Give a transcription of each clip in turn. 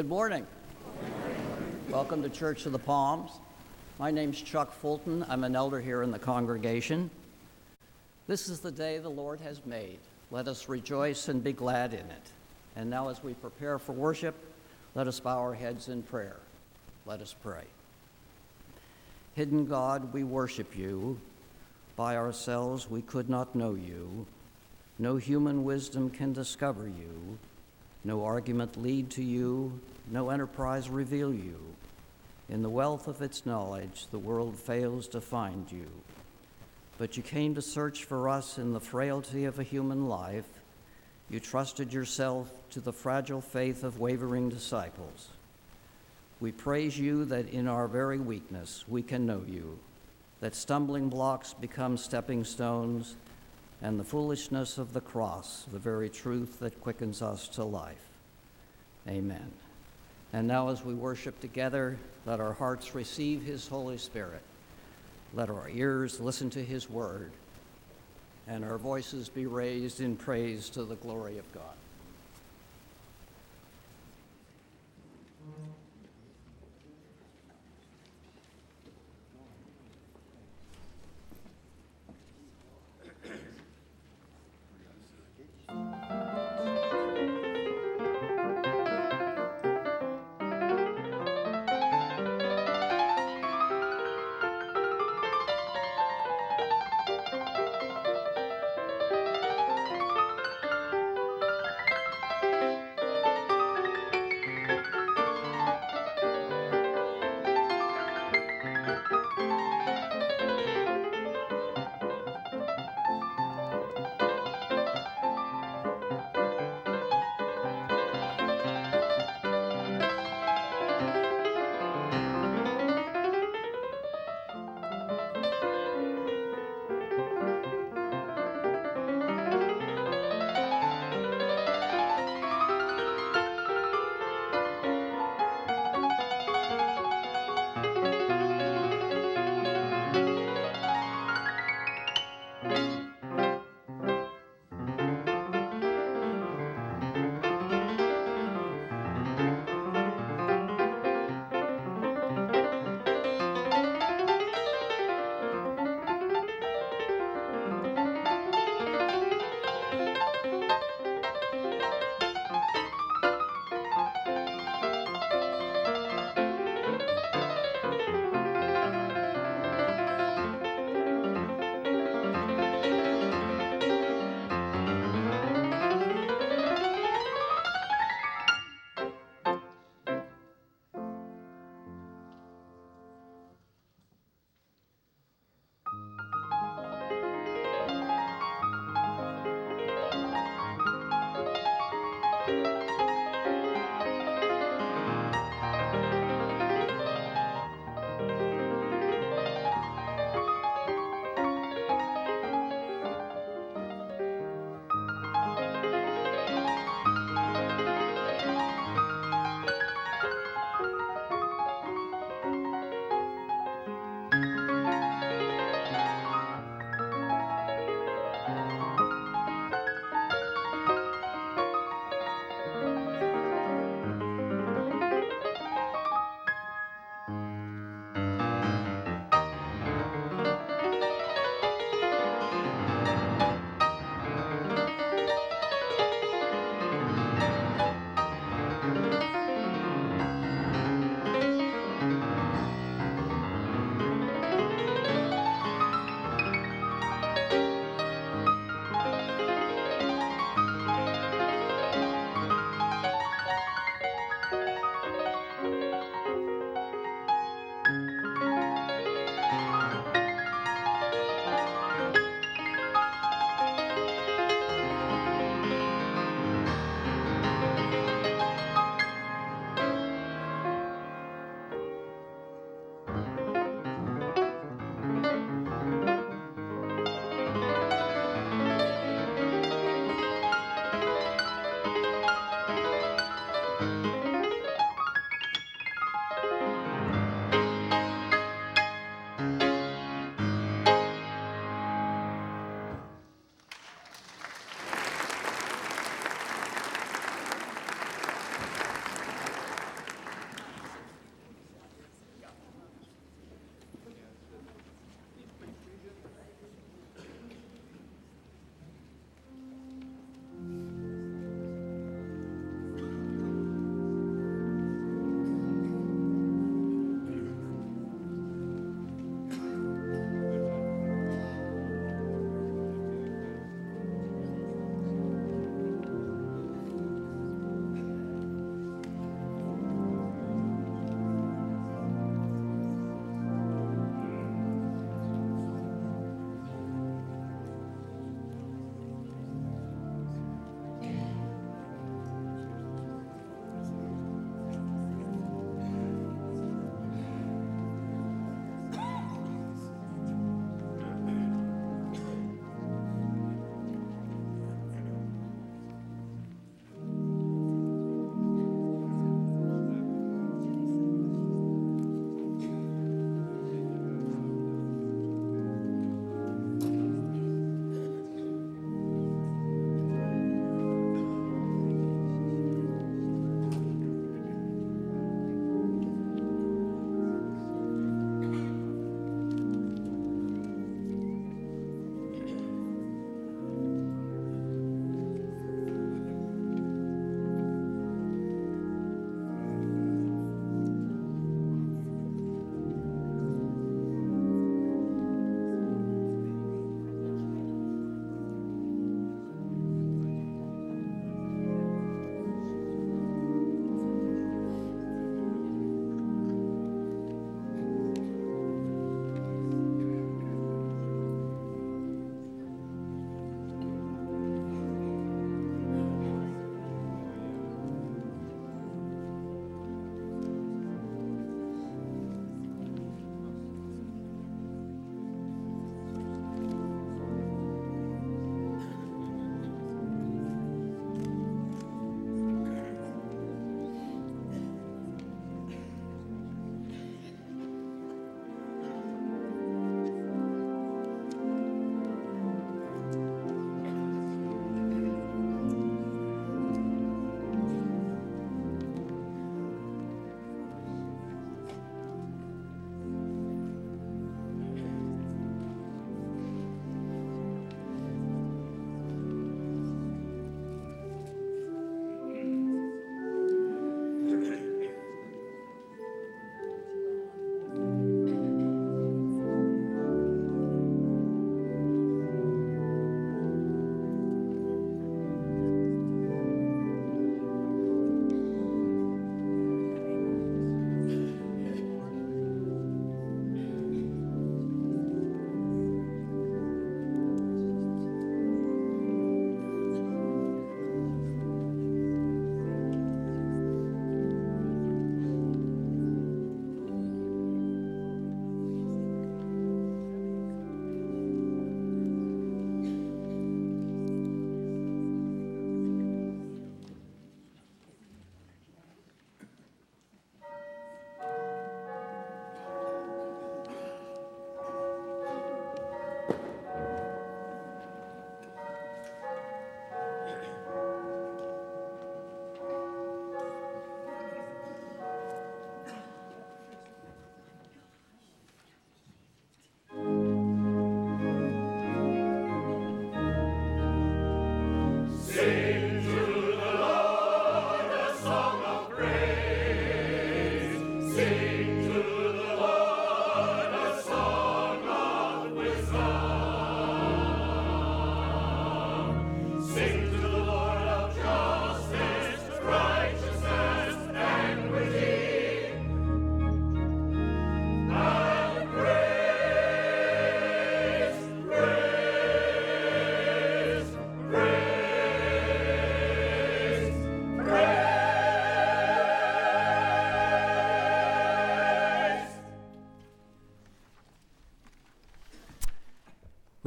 Good morning. Welcome to Church of the Palms. My name's Chuck Fulton. I'm an elder here in the congregation. This is the day the Lord has made. Let us rejoice and be glad in it. And now, as we prepare for worship, let us bow our heads in prayer. Let us pray. Hidden God, we worship you. By ourselves, we could not know you. No human wisdom can discover you. No argument lead to you. No enterprise reveal you. In the wealth of its knowledge, the world fails to find you. But you came to search for us in the frailty of a human life. You trusted yourself to the fragile faith of wavering disciples. We praise you that in our very weakness we can know you, that stumbling blocks become stepping stones, and the foolishness of the cross, the very truth that quickens us to life. Amen. And now, as we worship together, let our hearts receive His Holy Spirit. Let our ears listen to His word, and our voices be raised in praise to the glory of God.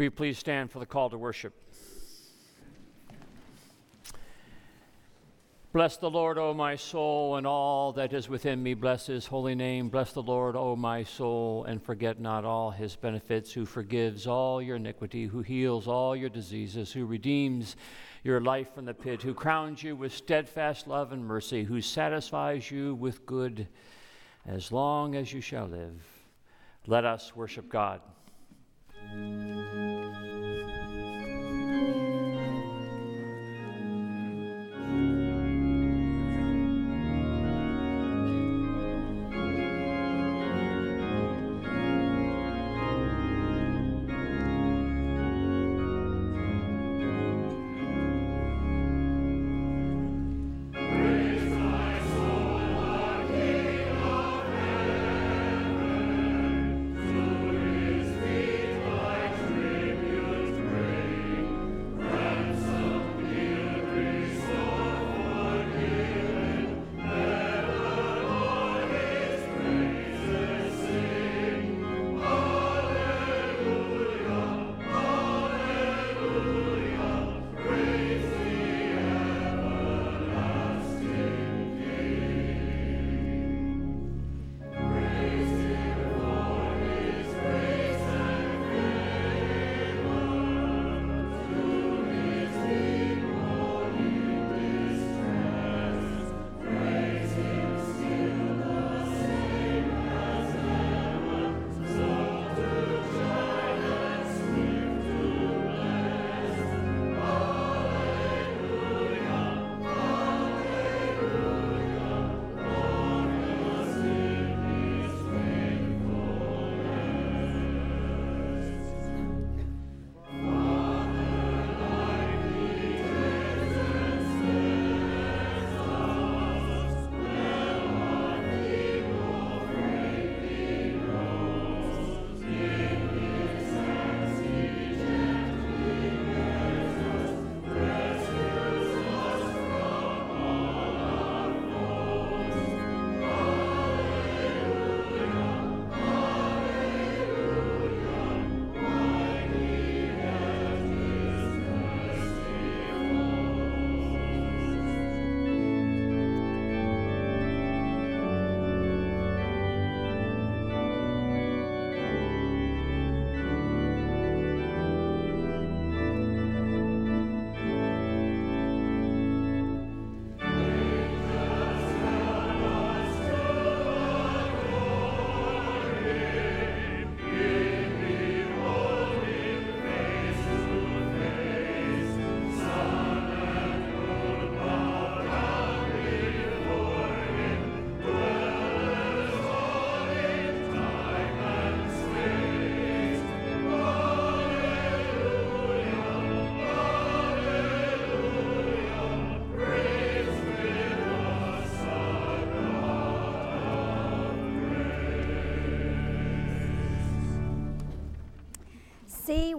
Will you please stand for the call to worship? Bless the Lord, O my soul, and all that is within me. Bless his holy name. Bless the Lord, O my soul, and forget not all his benefits, who forgives all your iniquity, who heals all your diseases, who redeems your life from the pit, who crowns you with steadfast love and mercy, who satisfies you with good as long as you shall live. Let us worship God.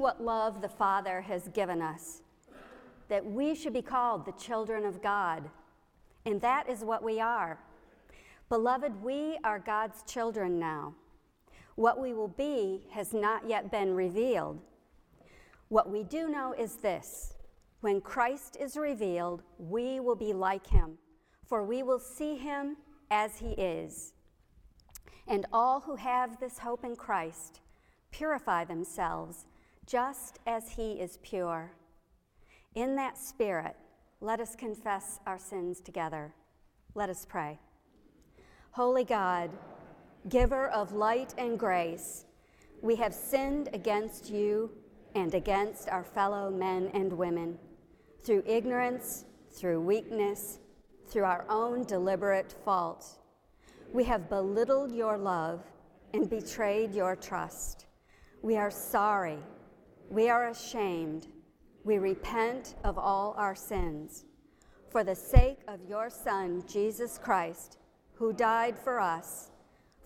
What love the Father has given us, that we should be called the children of God. And that is what we are. Beloved, we are God's children now. What we will be has not yet been revealed. What we do know is this when Christ is revealed, we will be like him, for we will see him as he is. And all who have this hope in Christ purify themselves just as he is pure. In that spirit, let us confess our sins together. Let us pray. Holy God, giver of light and grace, we have sinned against you and against our fellow men and women through ignorance, through weakness, through our own deliberate fault. We have belittled your love and betrayed your trust. We are sorry we are ashamed. We repent of all our sins. For the sake of your Son, Jesus Christ, who died for us,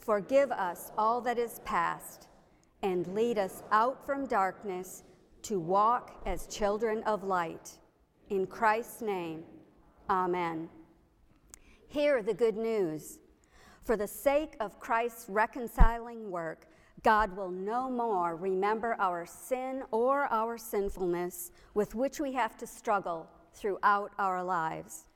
forgive us all that is past and lead us out from darkness to walk as children of light. In Christ's name, amen. Hear the good news. For the sake of Christ's reconciling work, God will no more remember our sin or our sinfulness with which we have to struggle throughout our lives.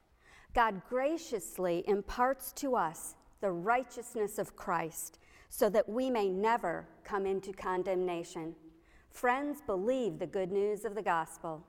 God graciously imparts to us the righteousness of Christ so that we may never come into condemnation. Friends, believe the good news of the gospel.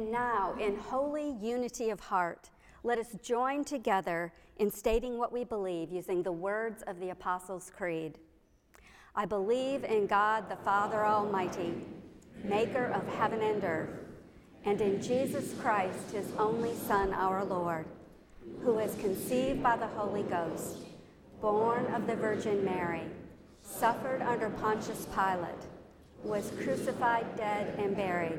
And now, in holy unity of heart, let us join together in stating what we believe using the words of the Apostles' Creed. I believe in God the Father Almighty, maker of heaven and earth, and in Jesus Christ, his only Son, our Lord, who was conceived by the Holy Ghost, born of the Virgin Mary, suffered under Pontius Pilate, was crucified, dead, and buried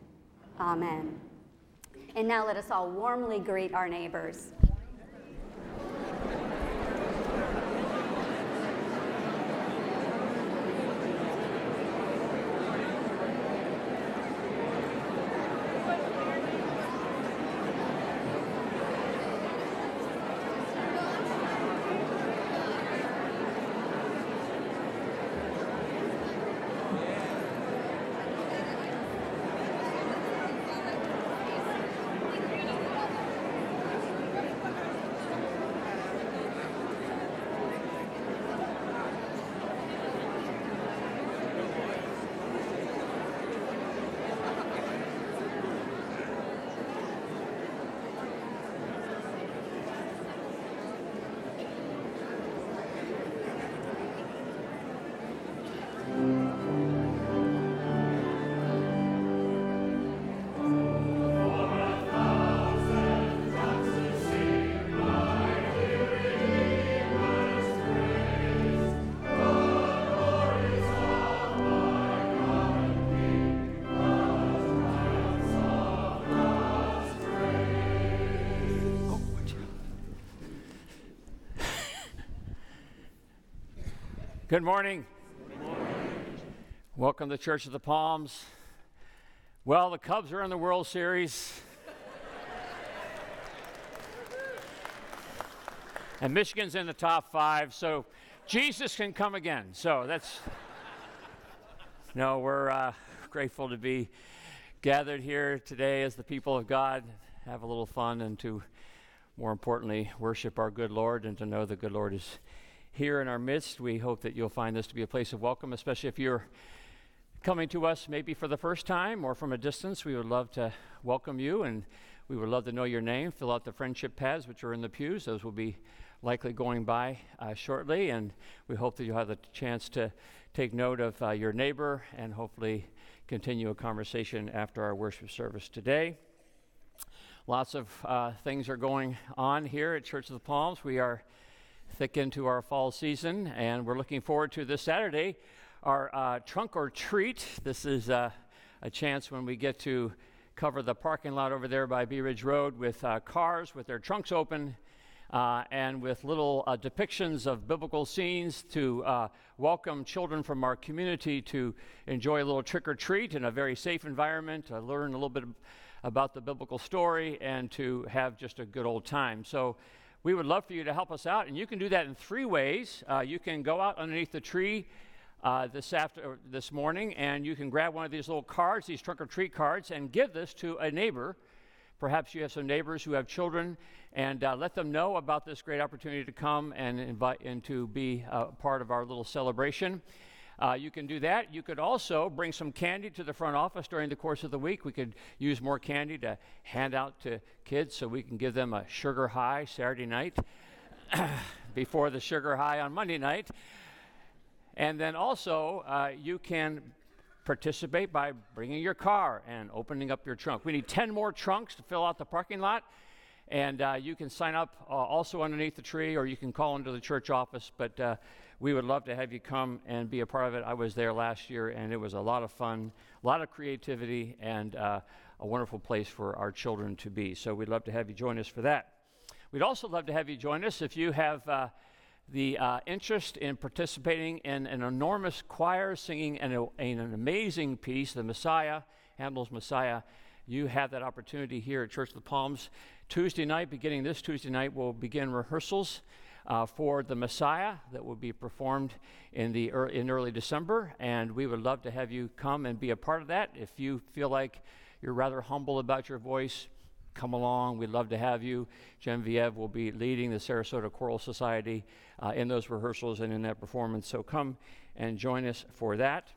Amen. And now let us all warmly greet our neighbors. Good morning. Good morning. Welcome to Church of the Palms. Well, the Cubs are in the World Series. and Michigan's in the top five, so Jesus can come again. So that's. no, we're uh, grateful to be gathered here today as the people of God, have a little fun, and to, more importantly, worship our good Lord and to know the good Lord is here in our midst. We hope that you'll find this to be a place of welcome, especially if you're coming to us maybe for the first time or from a distance. We would love to welcome you and we would love to know your name. Fill out the friendship pads, which are in the pews. Those will be likely going by uh, shortly, and we hope that you'll have the chance to take note of uh, your neighbor and hopefully continue a conversation after our worship service today. Lots of uh, things are going on here at Church of the Palms. We are thick into our fall season, and we're looking forward to this Saturday, our uh, trunk or treat. This is uh, a chance when we get to cover the parking lot over there by Bee Ridge Road with uh, cars with their trunks open. Uh, and with little uh, depictions of biblical scenes to uh, welcome children from our community to enjoy a little trick or treat in a very safe environment, learn a little bit about the biblical story, and to have just a good old time. So we would love for you to help us out, and you can do that in three ways. Uh, you can go out underneath the tree uh, this after this morning, and you can grab one of these little cards, these trunk or treat cards, and give this to a neighbor. Perhaps you have some neighbors who have children, and uh, let them know about this great opportunity to come and invite and to be uh, part of our little celebration. Uh, you can do that. You could also bring some candy to the front office during the course of the week. We could use more candy to hand out to kids so we can give them a sugar high Saturday night before the sugar high on Monday night. And then also, uh, you can participate by bringing your car and opening up your trunk. We need 10 more trunks to fill out the parking lot. And uh, you can sign up uh, also underneath the tree, or you can call into the church office. But uh, we would love to have you come and be a part of it. I was there last year, and it was a lot of fun, a lot of creativity, and uh, a wonderful place for our children to be. So we'd love to have you join us for that. We'd also love to have you join us if you have uh, the uh, interest in participating in an enormous choir singing an, an amazing piece, the Messiah, Handel's Messiah. You have that opportunity here at Church of the Palms. Tuesday night, beginning this Tuesday night, we'll begin rehearsals uh, for the Messiah that will be performed in, the er- in early December, and we would love to have you come and be a part of that. If you feel like you're rather humble about your voice, come along. We'd love to have you. Genevieve will be leading the Sarasota Choral Society uh, in those rehearsals and in that performance. So come and join us for that.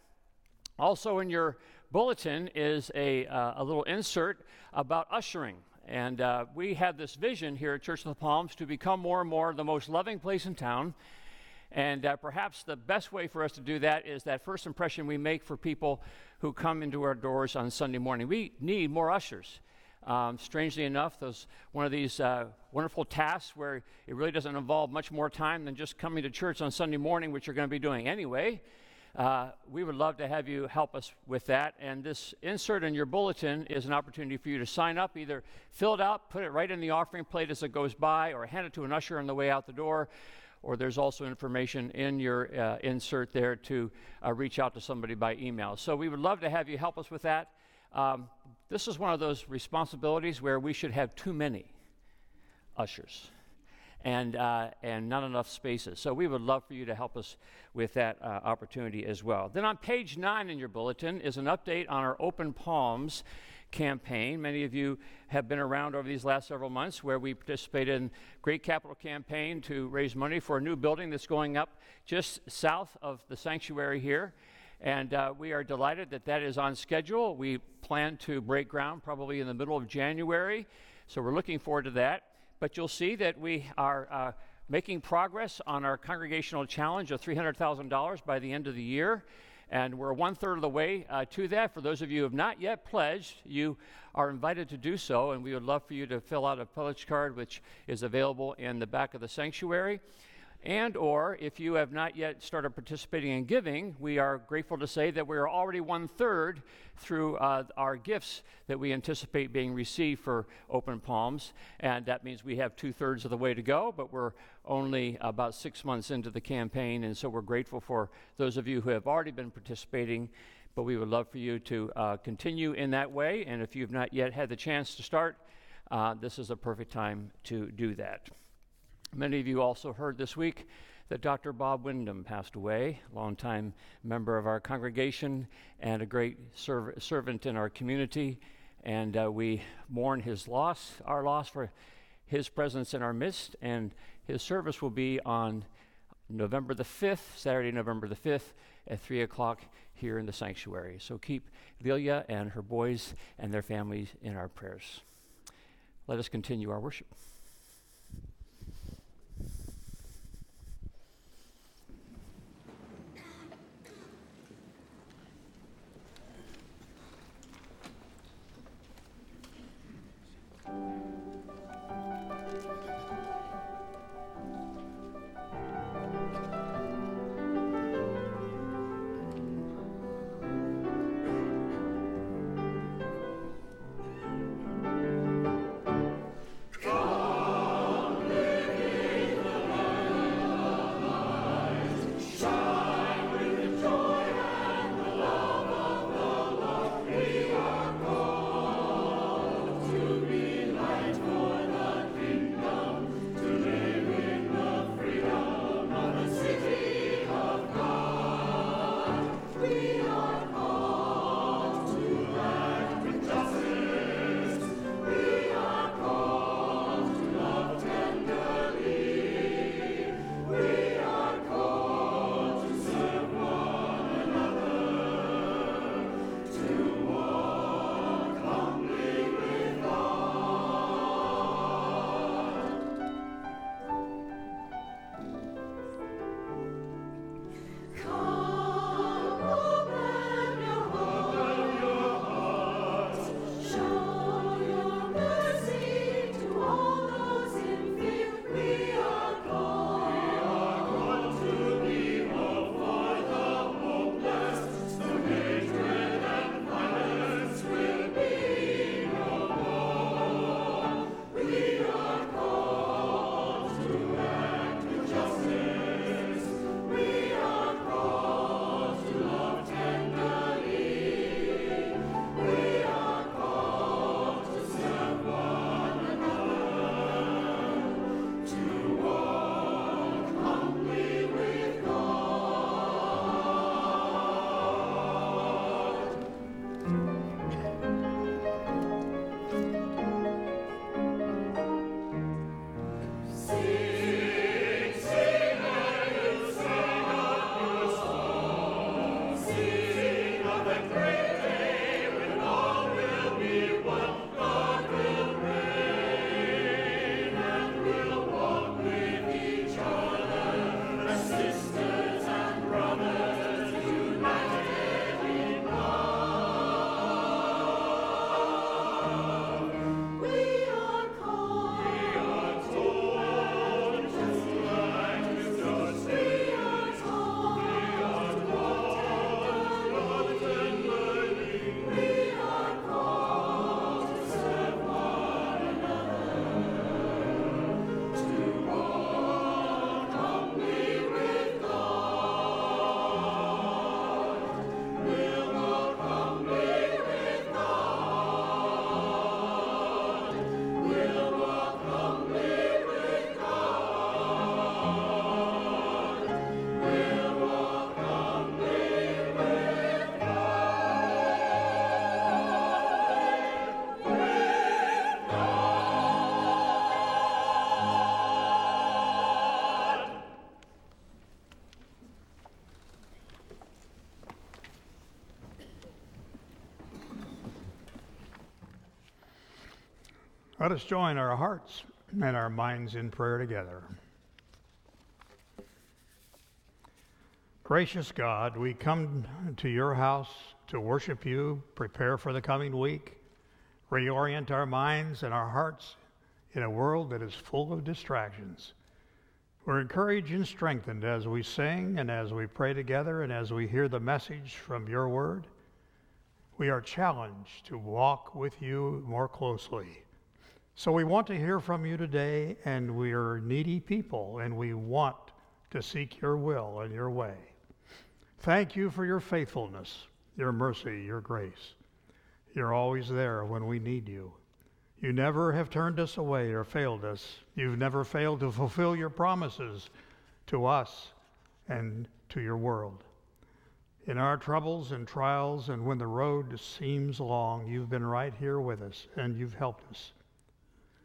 Also, in your bulletin is a, uh, a little insert about ushering. And uh, we had this vision here at Church of the Palms to become more and more the most loving place in town. And uh, perhaps the best way for us to do that is that first impression we make for people who come into our doors on Sunday morning. We need more ushers. Um, strangely enough, those one of these uh, wonderful tasks where it really doesn't involve much more time than just coming to church on Sunday morning, which you're going to be doing anyway. Uh, we would love to have you help us with that. And this insert in your bulletin is an opportunity for you to sign up, either fill it out, put it right in the offering plate as it goes by, or hand it to an usher on the way out the door. Or there's also information in your uh, insert there to uh, reach out to somebody by email. So we would love to have you help us with that. Um, this is one of those responsibilities where we should have too many ushers and, uh, and not enough spaces. So we would love for you to help us with that uh, opportunity as well. Then on page nine in your bulletin is an update on our Open Palms campaign. Many of you have been around over these last several months where we participated in Great Capital Campaign to raise money for a new building that's going up just south of the sanctuary here. And uh, we are delighted that that is on schedule. We plan to break ground probably in the middle of January. So we're looking forward to that. But you'll see that we are uh, making progress on our congregational challenge of $300,000 by the end of the year. And we're one third of the way uh, to that. For those of you who have not yet pledged, you are invited to do so. And we would love for you to fill out a pledge card, which is available in the back of the sanctuary and or if you have not yet started participating in giving we are grateful to say that we are already one third through uh, our gifts that we anticipate being received for open palms. And that means we have two thirds of the way to go but we're only about six months into the campaign. And so we're grateful for those of you who have already been participating. But we would love for you to uh, continue in that way. And if you've not yet had the chance to start uh, this is a perfect time to do that Many of you also heard this week that Dr. Bob Wyndham passed away, longtime member of our congregation and a great serv- servant in our community. And uh, we mourn his loss, our loss for his presence in our midst. And his service will be on November the 5th, Saturday, November the 5th, at 3 o'clock here in the sanctuary. So keep Lilia and her boys and their families in our prayers. Let us continue our worship. Let us join our hearts and our minds in prayer together. Gracious God, we come to your house to worship you, prepare for the coming week, reorient our minds and our hearts in a world that is full of distractions. We're encouraged and strengthened as we sing and as we pray together and as we hear the message from your word. We are challenged to walk with you more closely. So we want to hear from you today, and we are needy people, and we want to seek your will and your way. Thank you for your faithfulness, your mercy, your grace. You're always there when we need you. You never have turned us away or failed us. You've never failed to fulfill your promises to us and to your world. In our troubles and trials, and when the road seems long, you've been right here with us and you've helped us.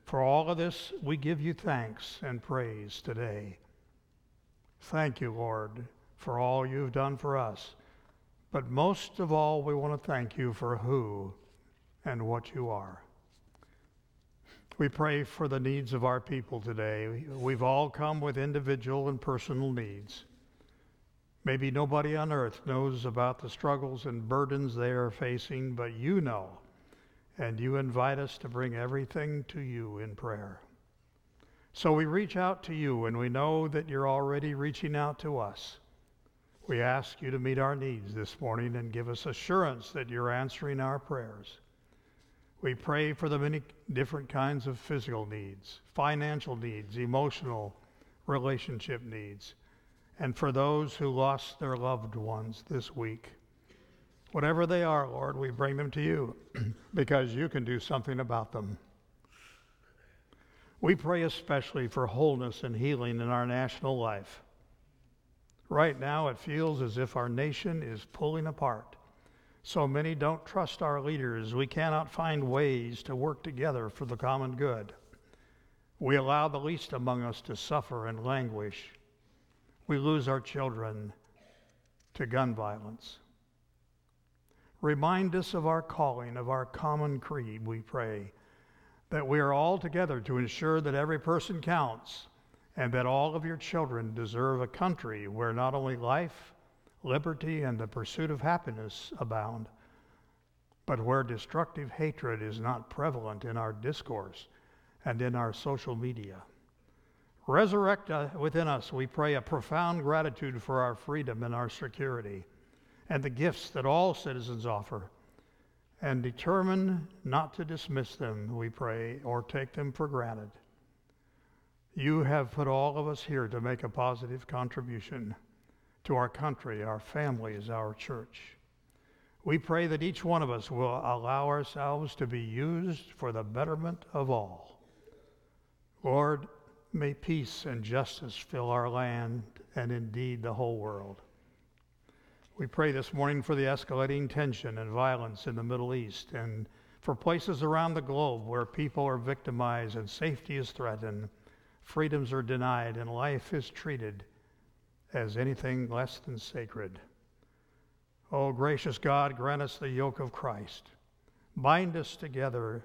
For all of this, we give you thanks and praise today. Thank you, Lord, for all you've done for us. But most of all, we want to thank you for who and what you are. We pray for the needs of our people today. We've all come with individual and personal needs. Maybe nobody on earth knows about the struggles and burdens they are facing, but you know, and you invite us to bring everything to you in prayer. So we reach out to you, and we know that you're already reaching out to us. We ask you to meet our needs this morning and give us assurance that you're answering our prayers. We pray for the many different kinds of physical needs, financial needs, emotional relationship needs, and for those who lost their loved ones this week. Whatever they are, Lord, we bring them to you because you can do something about them. We pray especially for wholeness and healing in our national life. Right now, it feels as if our nation is pulling apart. So many don't trust our leaders. We cannot find ways to work together for the common good. We allow the least among us to suffer and languish. We lose our children to gun violence. Remind us of our calling, of our common creed, we pray, that we are all together to ensure that every person counts and that all of your children deserve a country where not only life, liberty and the pursuit of happiness abound, but where destructive hatred is not prevalent in our discourse and in our social media. Resurrect uh, within us, we pray, a profound gratitude for our freedom and our security and the gifts that all citizens offer, and determine not to dismiss them, we pray, or take them for granted. You have put all of us here to make a positive contribution to our country, our families, our church. We pray that each one of us will allow ourselves to be used for the betterment of all. Lord, may peace and justice fill our land and indeed the whole world. We pray this morning for the escalating tension and violence in the Middle East and for places around the globe where people are victimized and safety is threatened, freedoms are denied, and life is treated as anything less than sacred. Oh, gracious God, grant us the yoke of Christ. Bind us together,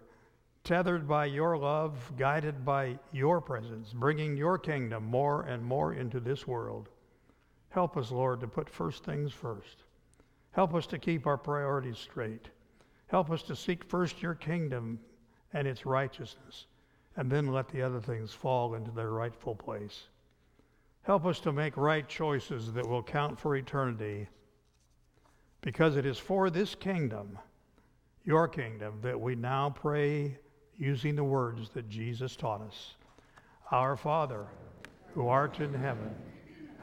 tethered by your love, guided by your presence, bringing your kingdom more and more into this world. Help us, Lord, to put first things first. Help us to keep our priorities straight. Help us to seek first your kingdom and its righteousness, and then let the other things fall into their rightful place. Help us to make right choices that will count for eternity because it is for this kingdom, your kingdom, that we now pray using the words that Jesus taught us. Our Father, who art in heaven,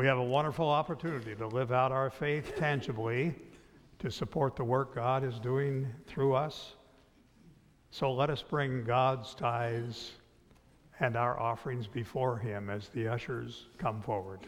We have a wonderful opportunity to live out our faith tangibly, to support the work God is doing through us. So let us bring God's tithes and our offerings before him as the ushers come forward.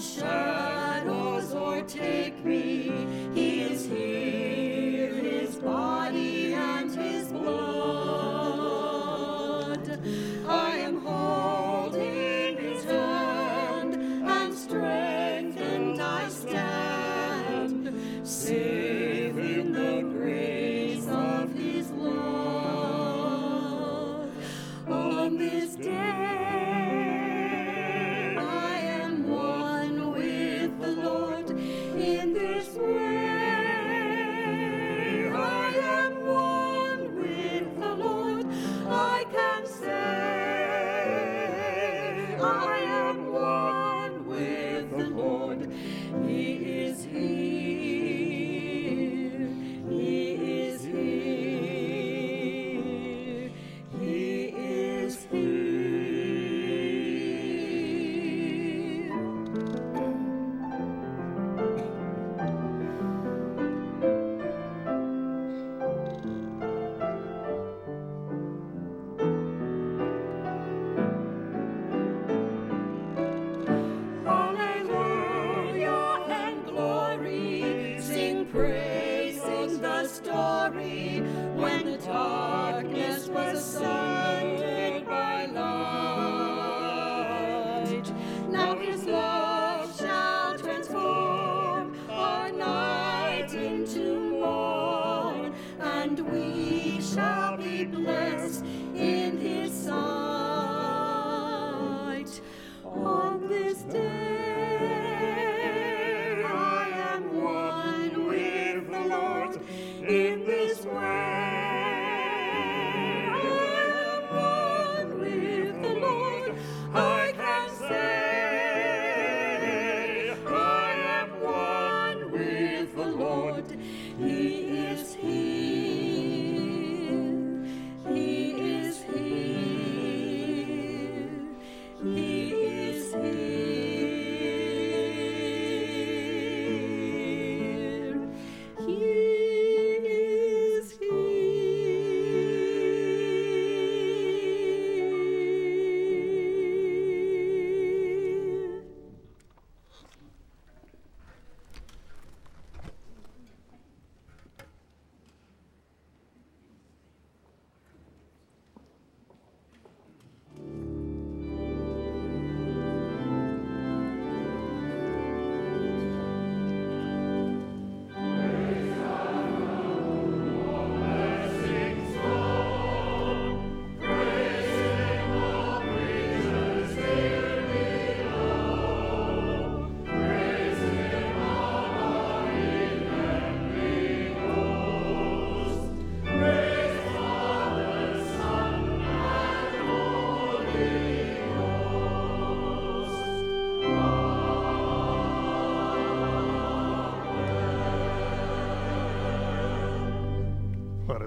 And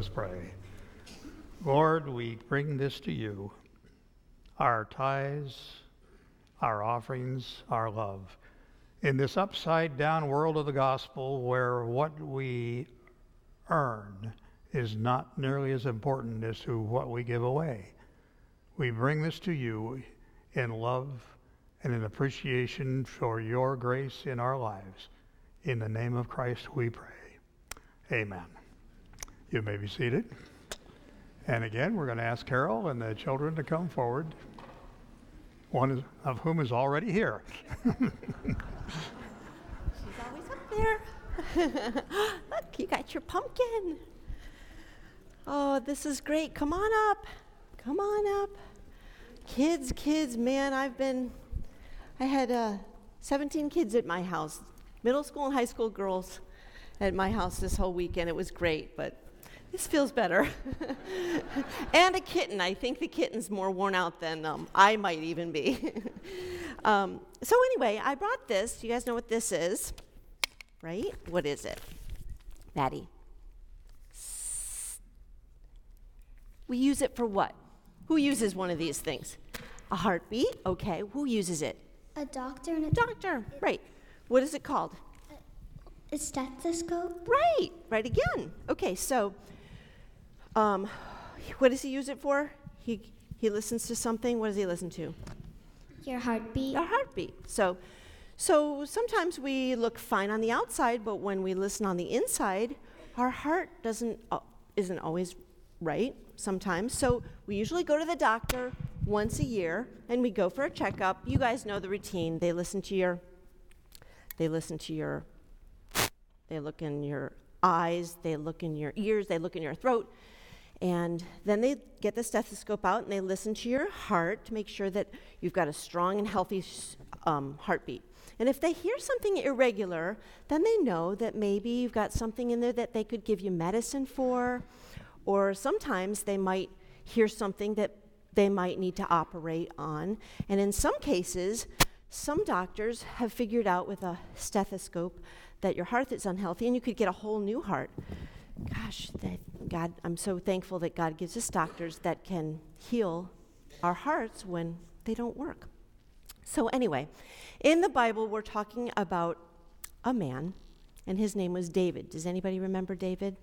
us pray. Lord, we bring this to you our tithes, our offerings, our love. In this upside down world of the gospel where what we earn is not nearly as important as to what we give away, we bring this to you in love and in appreciation for your grace in our lives. In the name of Christ we pray. Amen. You may be seated. And again, we're going to ask Carol and the children to come forward, one of whom is already here. She's always up there. Look, you got your pumpkin. Oh, this is great. Come on up. Come on up. Kids, kids, man, I've been, I had uh, 17 kids at my house, middle school and high school girls at my house this whole weekend. It was great, but this feels better. and a kitten. I think the kitten's more worn out than um, I might even be. um, so, anyway, I brought this. You guys know what this is, right? What is it? Maddie. We use it for what? Who uses one of these things? A heartbeat? Okay. Who uses it? A doctor and a Doctor. Right. What is it called? a stethoscope. Right. Right again. Okay. So, um, what does he use it for? He he listens to something. What does he listen to? Your heartbeat. Our heartbeat. So, so sometimes we look fine on the outside, but when we listen on the inside, our heart doesn't uh, isn't always right. Sometimes. So we usually go to the doctor once a year, and we go for a checkup. You guys know the routine. They listen to your. They listen to your. They look in your eyes. They look in your ears. They look in your throat. And then they get the stethoscope out and they listen to your heart to make sure that you've got a strong and healthy um, heartbeat. And if they hear something irregular, then they know that maybe you've got something in there that they could give you medicine for, or sometimes they might hear something that they might need to operate on. And in some cases, some doctors have figured out with a stethoscope that your heart is unhealthy and you could get a whole new heart gosh, that God, I'm so thankful that God gives us doctors that can heal our hearts when they don't work. So, anyway, in the Bible, we're talking about a man, and his name was David. Does anybody remember David?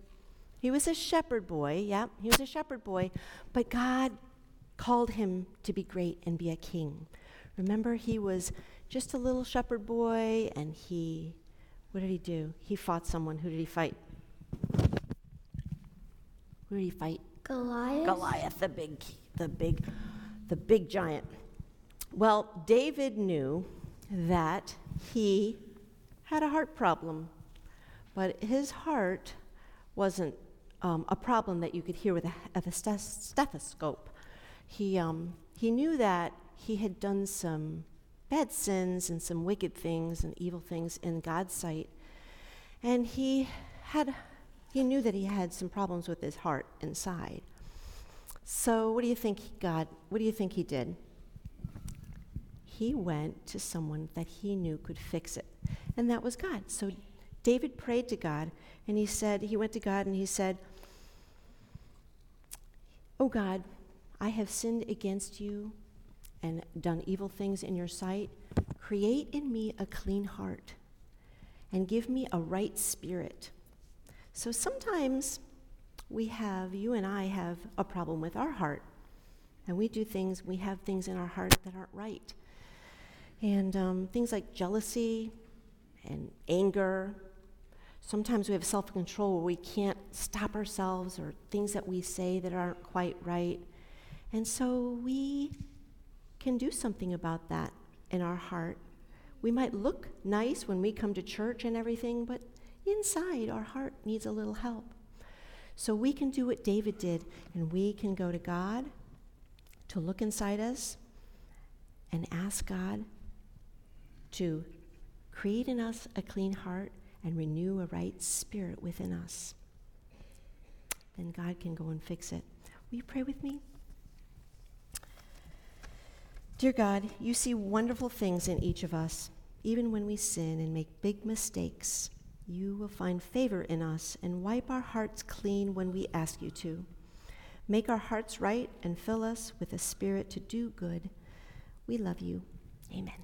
He was a shepherd boy, yeah, he was a shepherd boy, but God called him to be great and be a king. Remember, he was just a little shepherd boy, and he, what did he do? He fought someone. Who did he fight? Who did he fight? Goliath. Goliath, the big, the big, the big giant. Well, David knew that he had a heart problem, but his heart wasn't um, a problem that you could hear with a, a stethoscope. He, um, he knew that he had done some bad sins and some wicked things and evil things in God's sight, and he had he knew that he had some problems with his heart inside. So, what do you think God, what do you think he did? He went to someone that he knew could fix it, and that was God. So, David prayed to God, and he said, he went to God and he said, Oh God, I have sinned against you and done evil things in your sight. Create in me a clean heart and give me a right spirit. So sometimes we have, you and I have a problem with our heart. And we do things, we have things in our heart that aren't right. And um, things like jealousy and anger. Sometimes we have self control where we can't stop ourselves or things that we say that aren't quite right. And so we can do something about that in our heart. We might look nice when we come to church and everything, but inside our heart needs a little help. So we can do what David did, and we can go to God to look inside us and ask God to create in us a clean heart and renew a right spirit within us. Then God can go and fix it. Will you pray with me? Dear God, you see wonderful things in each of us, even when we sin and make big mistakes. You will find favor in us and wipe our hearts clean when we ask you to. Make our hearts right and fill us with a spirit to do good. We love you. Amen.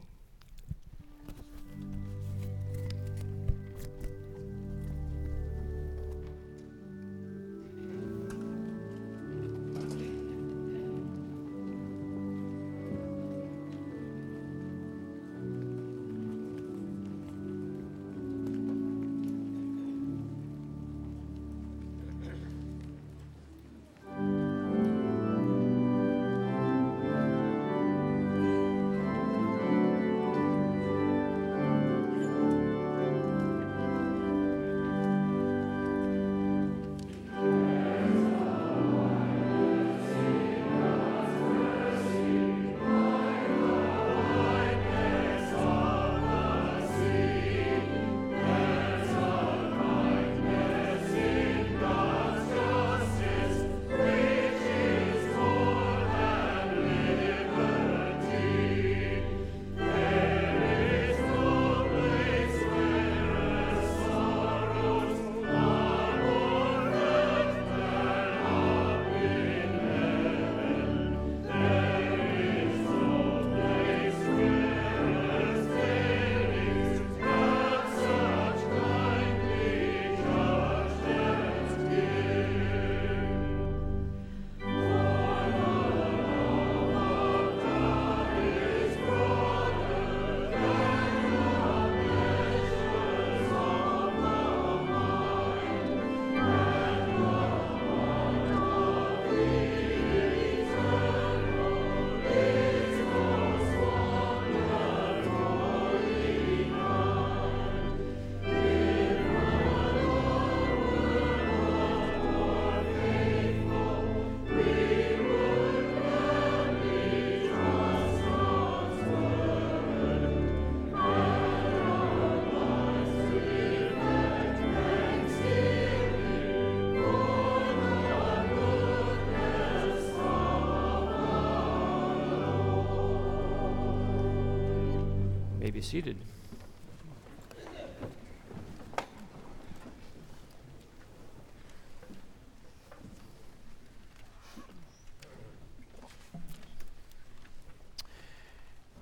Seated.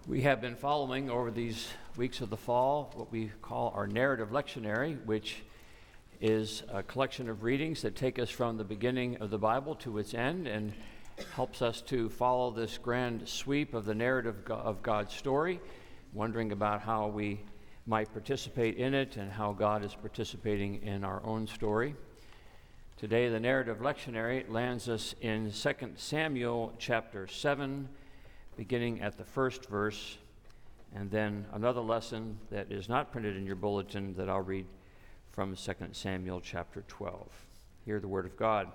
We have been following over these weeks of the fall what we call our narrative lectionary, which is a collection of readings that take us from the beginning of the Bible to its end and helps us to follow this grand sweep of the narrative of God's story, wondering about how we might participate in it and how God is participating in our own story. Today, the narrative lectionary lands us in 2 Samuel chapter 7 beginning at the first verse, and then another lesson that is not printed in your bulletin that I'll read from 2 Samuel chapter 12. Hear the word of God.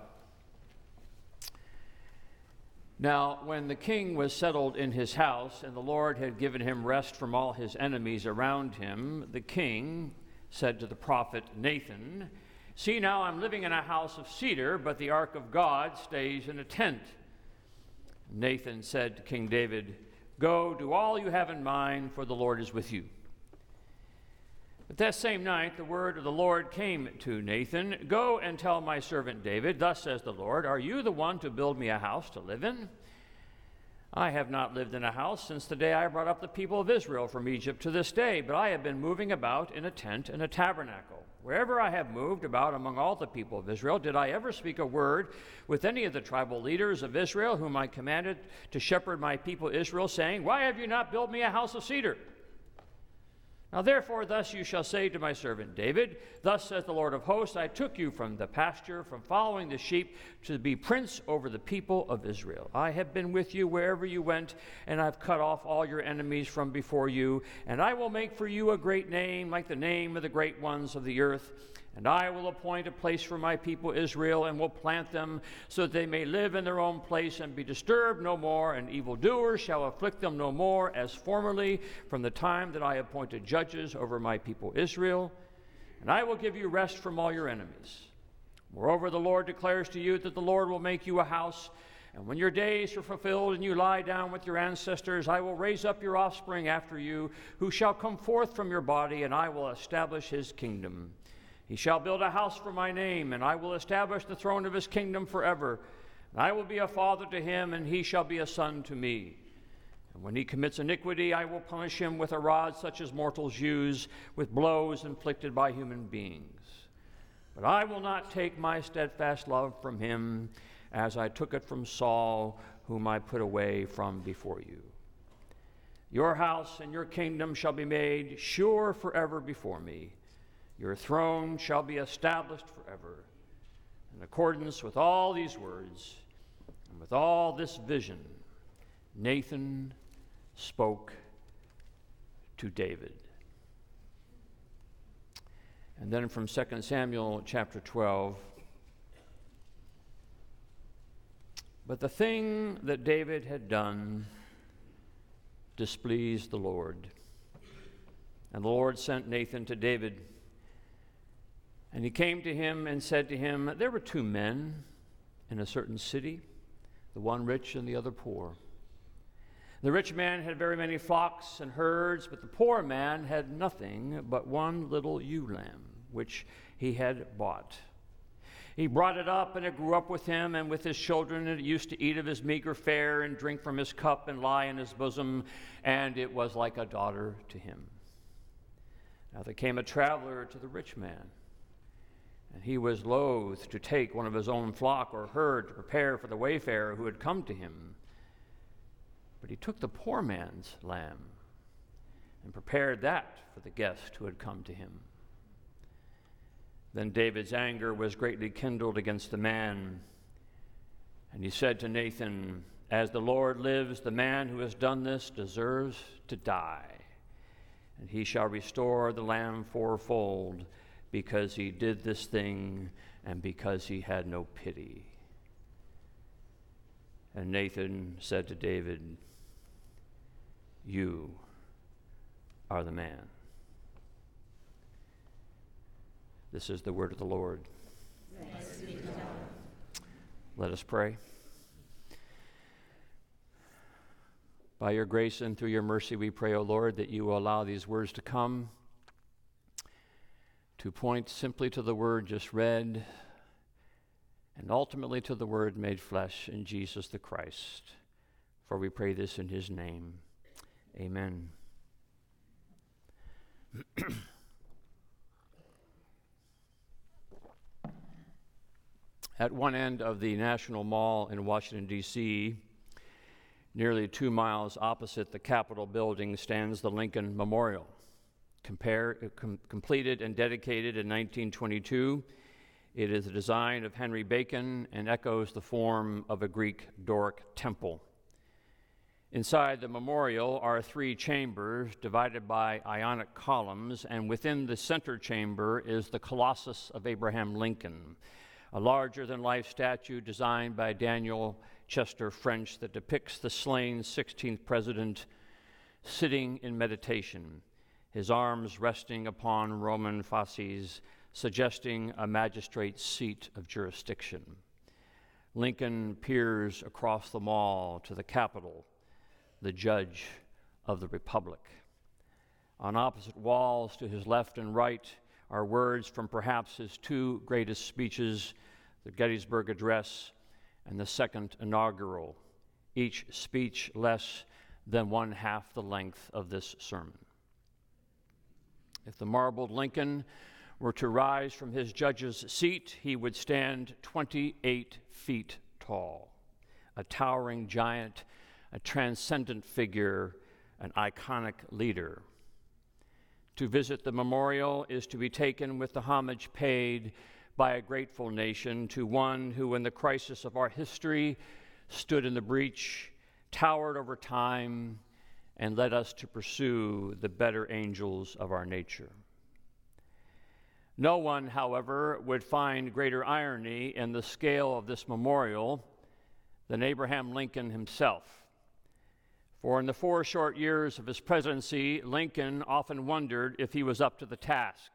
Now, when the king was settled in his house, and the Lord had given him rest from all his enemies around him, the king said to the prophet Nathan, See, now I'm living in a house of cedar, but the ark of God stays in a tent. Nathan said to King David, Go, do all you have in mind, for the Lord is with you. But that same night, the word of the Lord came to Nathan Go and tell my servant David, Thus says the Lord, Are you the one to build me a house to live in? I have not lived in a house since the day I brought up the people of Israel from Egypt to this day, but I have been moving about in a tent and a tabernacle. Wherever I have moved about among all the people of Israel, did I ever speak a word with any of the tribal leaders of Israel, whom I commanded to shepherd my people Israel, saying, Why have you not built me a house of cedar? Now, therefore, thus you shall say to my servant David, Thus says the Lord of hosts, I took you from the pasture, from following the sheep, to be prince over the people of Israel. I have been with you wherever you went, and I've cut off all your enemies from before you, and I will make for you a great name, like the name of the great ones of the earth. And I will appoint a place for my people Israel, and will plant them, so that they may live in their own place and be disturbed no more, and evildoers shall afflict them no more, as formerly from the time that I appointed judges over my people Israel. And I will give you rest from all your enemies. Moreover, the Lord declares to you that the Lord will make you a house. And when your days are fulfilled and you lie down with your ancestors, I will raise up your offspring after you, who shall come forth from your body, and I will establish his kingdom. He shall build a house for my name, and I will establish the throne of his kingdom forever. And I will be a father to him, and he shall be a son to me. And when he commits iniquity, I will punish him with a rod such as mortals use, with blows inflicted by human beings. But I will not take my steadfast love from him, as I took it from Saul, whom I put away from before you. Your house and your kingdom shall be made sure forever before me. Your throne shall be established forever. In accordance with all these words and with all this vision, Nathan spoke to David. And then from 2 Samuel chapter 12. But the thing that David had done displeased the Lord. And the Lord sent Nathan to David. And he came to him and said to him, There were two men in a certain city, the one rich and the other poor. The rich man had very many flocks and herds, but the poor man had nothing but one little ewe lamb, which he had bought. He brought it up, and it grew up with him and with his children, and it used to eat of his meager fare and drink from his cup and lie in his bosom, and it was like a daughter to him. Now there came a traveler to the rich man, and he was loath to take one of his own flock or herd to prepare for the wayfarer who had come to him. But he took the poor man's lamb and prepared that for the guest who had come to him. Then David's anger was greatly kindled against the man. And he said to Nathan, As the Lord lives, the man who has done this deserves to die. And he shall restore the lamb fourfold because he did this thing and because he had no pity. And Nathan said to David, You are the man. This is the word of the Lord. Let us pray. By your grace and through your mercy, we pray, O Lord, that you will allow these words to come to point simply to the word just read and ultimately to the word made flesh in Jesus the Christ. For we pray this in his name. Amen. At one end of the National Mall in Washington, D.C., nearly two miles opposite the Capitol building, stands the Lincoln Memorial. Compare, uh, com- completed and dedicated in 1922, it is a design of Henry Bacon and echoes the form of a Greek Doric temple. Inside the memorial are three chambers divided by ionic columns, and within the center chamber is the Colossus of Abraham Lincoln, a larger than life statue designed by Daniel Chester French that depicts the slain 16th president sitting in meditation, his arms resting upon Roman fasces, suggesting a magistrate's seat of jurisdiction. Lincoln peers across the mall to the Capitol, the judge of the Republic. On opposite walls to his left and right, are words from perhaps his two greatest speeches, the Gettysburg Address and the Second Inaugural, each speech less than one half the length of this sermon. If the marbled Lincoln were to rise from his judge's seat, he would stand 28 feet tall, a towering giant, a transcendent figure, an iconic leader. To visit the memorial is to be taken with the homage paid by a grateful nation to one who, in the crisis of our history, stood in the breach, towered over time, and led us to pursue the better angels of our nature. No one, however, would find greater irony in the scale of this memorial than Abraham Lincoln himself. For in the four short years of his presidency, Lincoln often wondered if he was up to the task,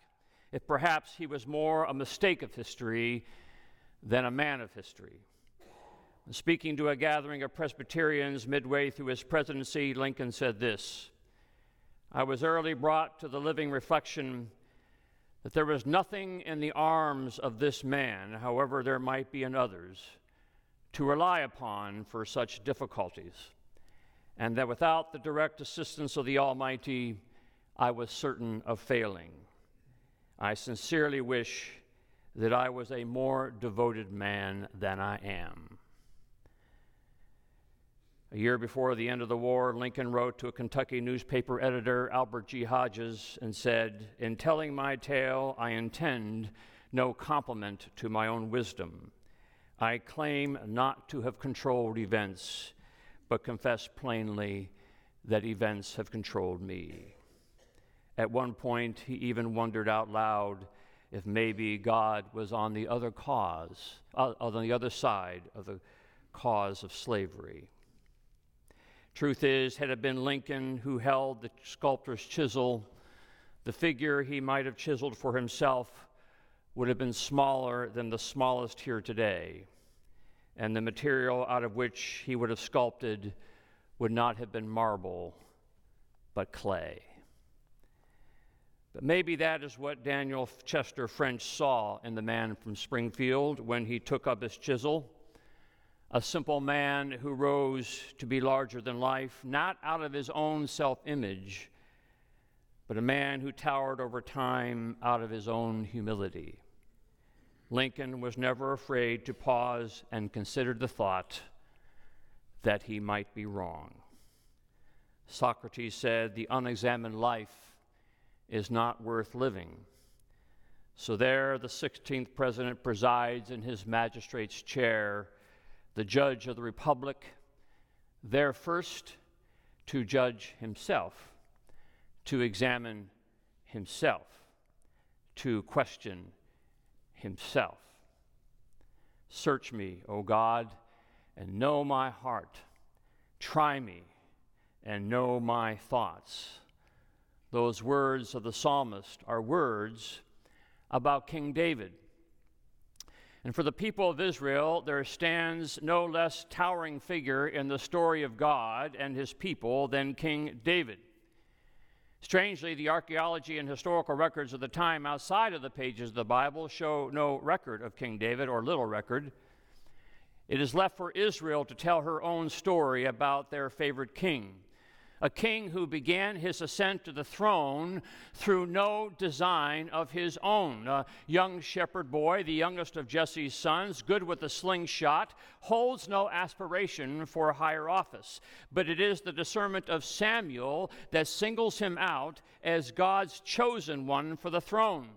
if perhaps he was more a mistake of history than a man of history. Speaking to a gathering of Presbyterians midway through his presidency, Lincoln said this I was early brought to the living reflection that there was nothing in the arms of this man, however there might be in others, to rely upon for such difficulties, and that without the direct assistance of the Almighty, I was certain of failing. I sincerely wish that I was a more devoted man than I am. A year before the end of the war, Lincoln wrote to a Kentucky newspaper editor, Albert G. Hodges, and said, In telling my tale, I intend no compliment to my own wisdom. I claim not to have controlled events, but confess plainly that events have controlled me. At one point, he even wondered out loud if maybe God was on the other cause, uh, on the other side of the cause of slavery. Truth is, had it been Lincoln who held the sculptor's chisel, the figure he might have chiseled for himself would have been smaller than the smallest here today, and the material out of which he would have sculpted would not have been marble, but clay. But maybe that is what Daniel Chester French saw in the man from Springfield when he took up his chisel a simple man who rose to be larger than life, not out of his own self image, but a man who towered over time out of his own humility. Lincoln was never afraid to pause and consider the thought that he might be wrong. Socrates said, The unexamined life is not worth living. So there, the 16th president presides in his magistrate's chair the judge of the republic, there first to judge himself, to examine himself, to question himself. Search me, O God, and know my heart. Try me and know my thoughts. Those words of the psalmist are words about King David and for the people of Israel, there stands no less towering figure in the story of God and his people than King David. Strangely, the archaeology and historical records of the time outside of the pages of the Bible show no record of King David or little record. It is left for Israel to tell her own story about their favorite king a king who began his ascent to the throne through no design of his own. A young shepherd boy, the youngest of Jesse's sons, good with a slingshot, holds no aspiration for a higher office. But it is the discernment of Samuel that singles him out as God's chosen one for the throne.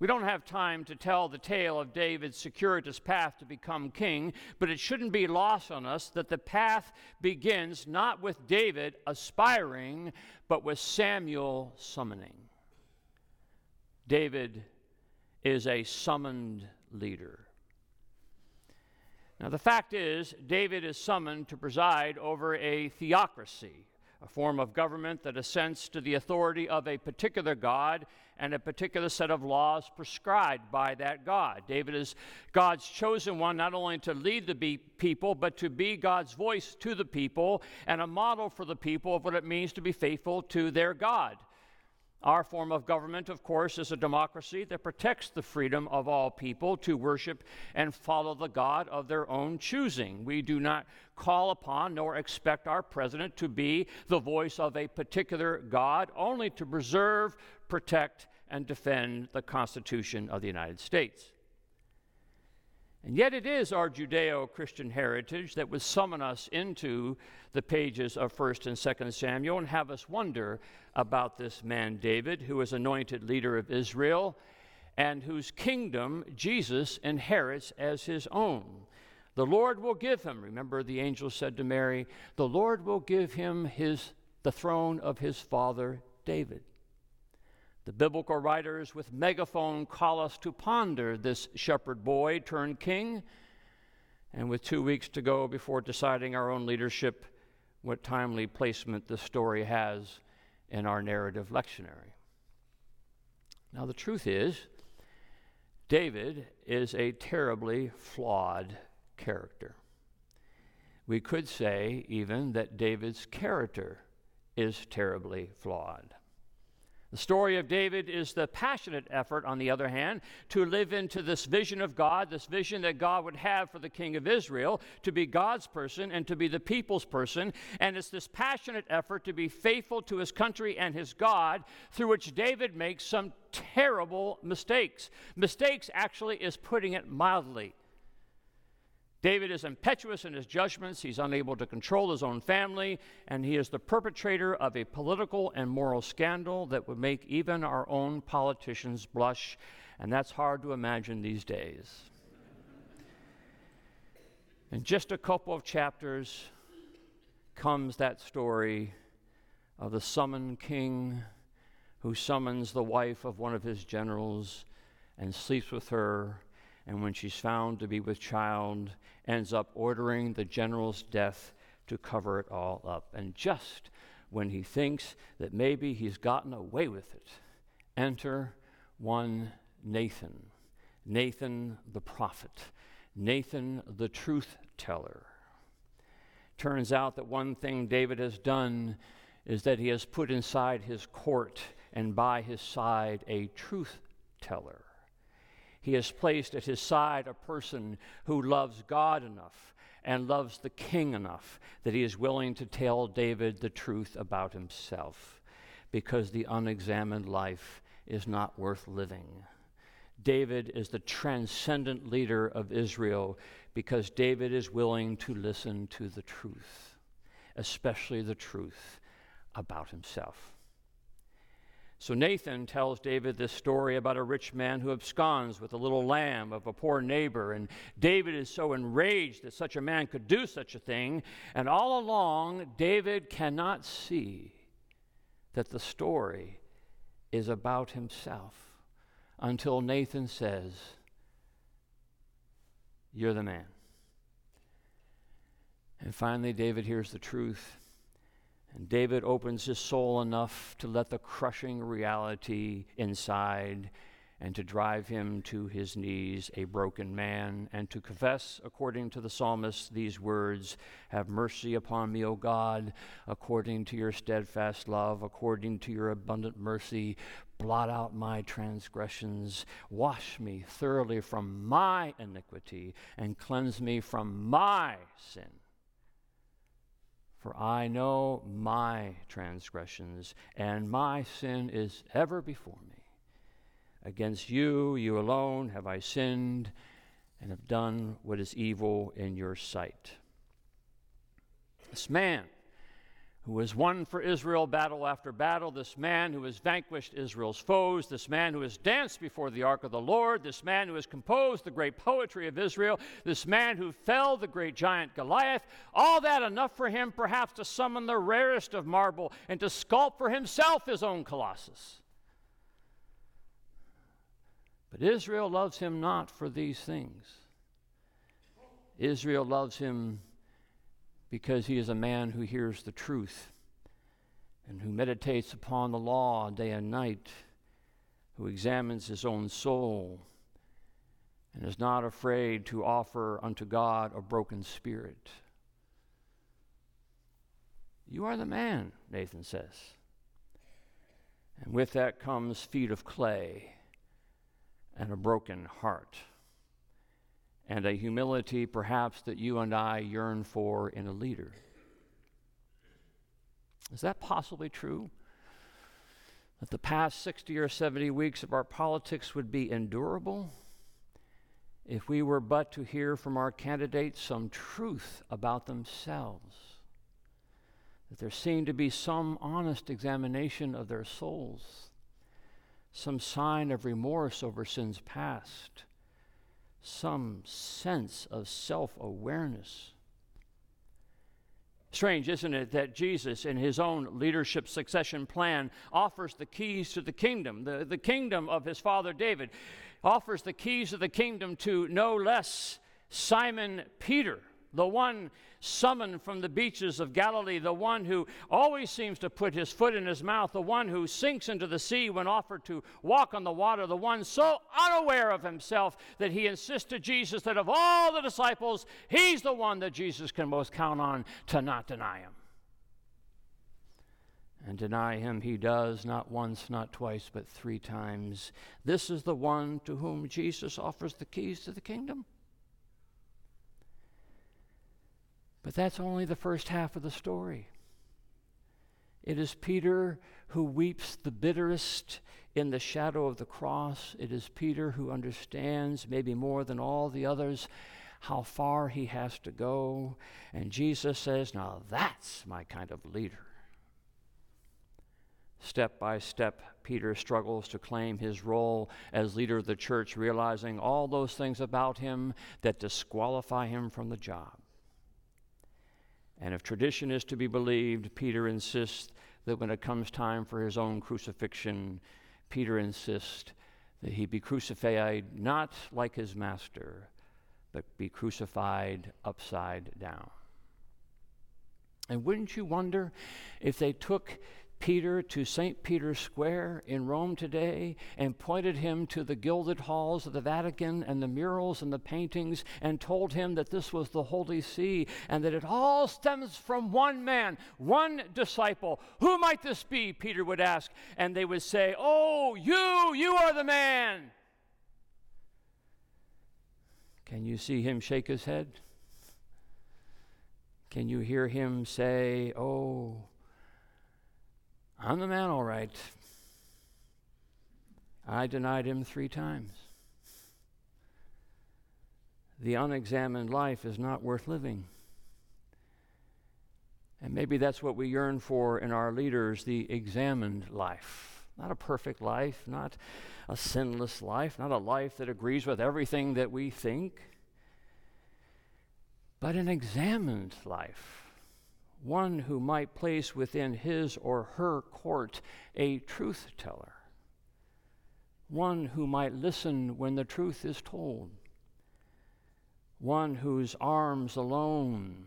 We don't have time to tell the tale of David's circuitous path to become king, but it shouldn't be lost on us that the path begins not with David aspiring, but with Samuel summoning. David is a summoned leader. Now, the fact is, David is summoned to preside over a theocracy, a form of government that assents to the authority of a particular God and a particular set of laws prescribed by that God. David is God's chosen one not only to lead the people, but to be God's voice to the people and a model for the people of what it means to be faithful to their God. Our form of government, of course, is a democracy that protects the freedom of all people to worship and follow the God of their own choosing. We do not call upon nor expect our president to be the voice of a particular God, only to preserve, protect, and defend the Constitution of the United States. And yet, it is our Judeo Christian heritage that would summon us into the pages of 1st and 2nd Samuel and have us wonder about this man David, who is anointed leader of Israel and whose kingdom Jesus inherits as his own. The Lord will give him, remember the angel said to Mary, the Lord will give him his, the throne of his father David. The biblical writers with megaphone call us to ponder this shepherd boy turned king. And with two weeks to go before deciding our own leadership, what timely placement this story has in our narrative lectionary. Now, the truth is, David is a terribly flawed character. We could say even that David's character is terribly flawed. The story of David is the passionate effort, on the other hand, to live into this vision of God, this vision that God would have for the king of Israel, to be God's person and to be the people's person. And it's this passionate effort to be faithful to his country and his God, through which David makes some terrible mistakes. Mistakes, actually, is putting it mildly. David is impetuous in his judgments. He's unable to control his own family, and he is the perpetrator of a political and moral scandal that would make even our own politicians blush, and that's hard to imagine these days. In just a couple of chapters comes that story of the summoned king who summons the wife of one of his generals and sleeps with her and when she's found to be with child, ends up ordering the general's death to cover it all up. And just when he thinks that maybe he's gotten away with it, enter one Nathan, Nathan the prophet, Nathan the truth teller. Turns out that one thing David has done is that he has put inside his court and by his side a truth teller. He has placed at his side a person who loves God enough and loves the king enough that he is willing to tell David the truth about himself because the unexamined life is not worth living. David is the transcendent leader of Israel because David is willing to listen to the truth, especially the truth about himself. So Nathan tells David this story about a rich man who absconds with a little lamb of a poor neighbor. And David is so enraged that such a man could do such a thing. And all along, David cannot see that the story is about himself until Nathan says, You're the man. And finally, David hears the truth and David opens his soul enough to let the crushing reality inside and to drive him to his knees, a broken man, and to confess, according to the psalmist, these words Have mercy upon me, O God, according to your steadfast love, according to your abundant mercy. Blot out my transgressions, wash me thoroughly from my iniquity, and cleanse me from my sin. For I know my transgressions, and my sin is ever before me. Against you, you alone, have I sinned and have done what is evil in your sight. This man who has won for Israel battle after battle, this man who has vanquished Israel's foes, this man who has danced before the ark of the Lord, this man who has composed the great poetry of Israel, this man who fell the great giant Goliath, all that enough for him perhaps to summon the rarest of marble and to sculpt for himself his own colossus. But Israel loves him not for these things. Israel loves him because he is a man who hears the truth and who meditates upon the law day and night, who examines his own soul and is not afraid to offer unto God a broken spirit. You are the man, Nathan says. And with that comes feet of clay and a broken heart and a humility perhaps that you and I yearn for in a leader. Is that possibly true? That the past 60 or 70 weeks of our politics would be endurable if we were but to hear from our candidates some truth about themselves. That there seemed to be some honest examination of their souls, some sign of remorse over sins past some sense of self awareness. Strange, isn't it, that Jesus, in his own leadership succession plan, offers the keys to the kingdom, the, the kingdom of his father David, offers the keys of the kingdom to no less Simon Peter, the one summoned from the beaches of Galilee, the one who always seems to put his foot in his mouth, the one who sinks into the sea when offered to walk on the water, the one so unaware of himself that he insists to Jesus that of all the disciples, he's the one that Jesus can most count on to not deny him. And deny him he does, not once, not twice, but three times. This is the one to whom Jesus offers the keys to the kingdom. But that's only the first half of the story. It is Peter who weeps the bitterest in the shadow of the cross. It is Peter who understands, maybe more than all the others, how far he has to go. And Jesus says, Now that's my kind of leader. Step by step, Peter struggles to claim his role as leader of the church, realizing all those things about him that disqualify him from the job. And if tradition is to be believed, Peter insists that when it comes time for his own crucifixion, Peter insists that he be crucified not like his master, but be crucified upside down. And wouldn't you wonder if they took Peter to St. Peter's Square in Rome today and pointed him to the gilded halls of the Vatican and the murals and the paintings and told him that this was the Holy See and that it all stems from one man, one disciple. Who might this be? Peter would ask. And they would say, Oh, you, you are the man. Can you see him shake his head? Can you hear him say, Oh, I'm the man, all right. I denied him three times. The unexamined life is not worth living. And maybe that's what we yearn for in our leaders the examined life. Not a perfect life, not a sinless life, not a life that agrees with everything that we think, but an examined life one who might place within his or her court a truth teller, one who might listen when the truth is told, one whose arms alone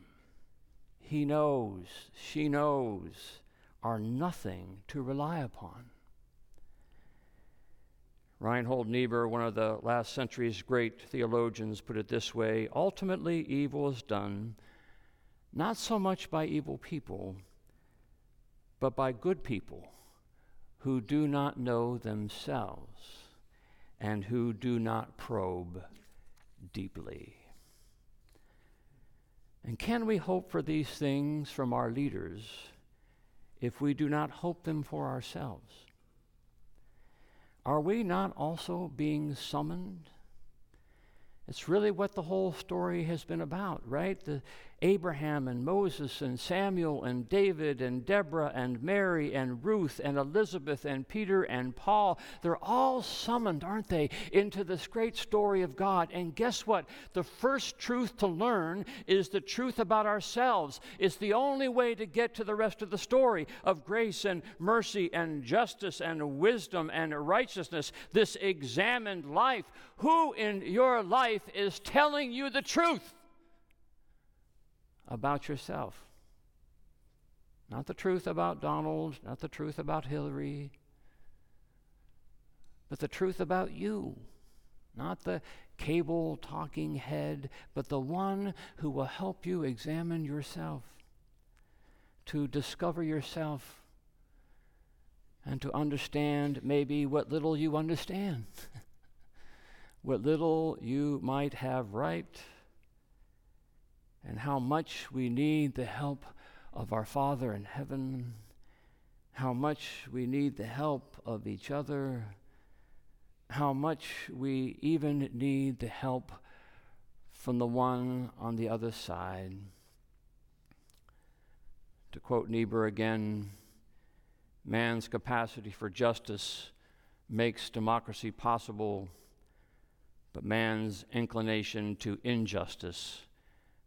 he knows, she knows, are nothing to rely upon. Reinhold Niebuhr, one of the last century's great theologians, put it this way ultimately, evil is done not so much by evil people, but by good people who do not know themselves and who do not probe deeply. And can we hope for these things from our leaders if we do not hope them for ourselves? Are we not also being summoned? It's really what the whole story has been about, right? The Abraham and Moses and Samuel and David and Deborah and Mary and Ruth and Elizabeth and Peter and Paul. They're all summoned, aren't they, into this great story of God. And guess what? The first truth to learn is the truth about ourselves. It's the only way to get to the rest of the story of grace and mercy and justice and wisdom and righteousness. This examined life. Who in your life is telling you the truth? About yourself. Not the truth about Donald, not the truth about Hillary, but the truth about you. Not the cable talking head, but the one who will help you examine yourself, to discover yourself, and to understand maybe what little you understand, what little you might have right and how much we need the help of our Father in heaven, how much we need the help of each other, how much we even need the help from the one on the other side. To quote Niebuhr again, man's capacity for justice makes democracy possible, but man's inclination to injustice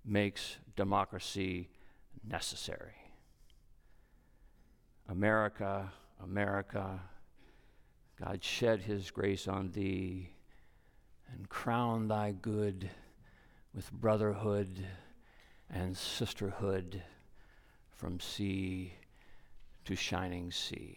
makes democracy necessary. America, America, God shed his grace on thee and crown thy good with brotherhood and sisterhood from sea to shining sea.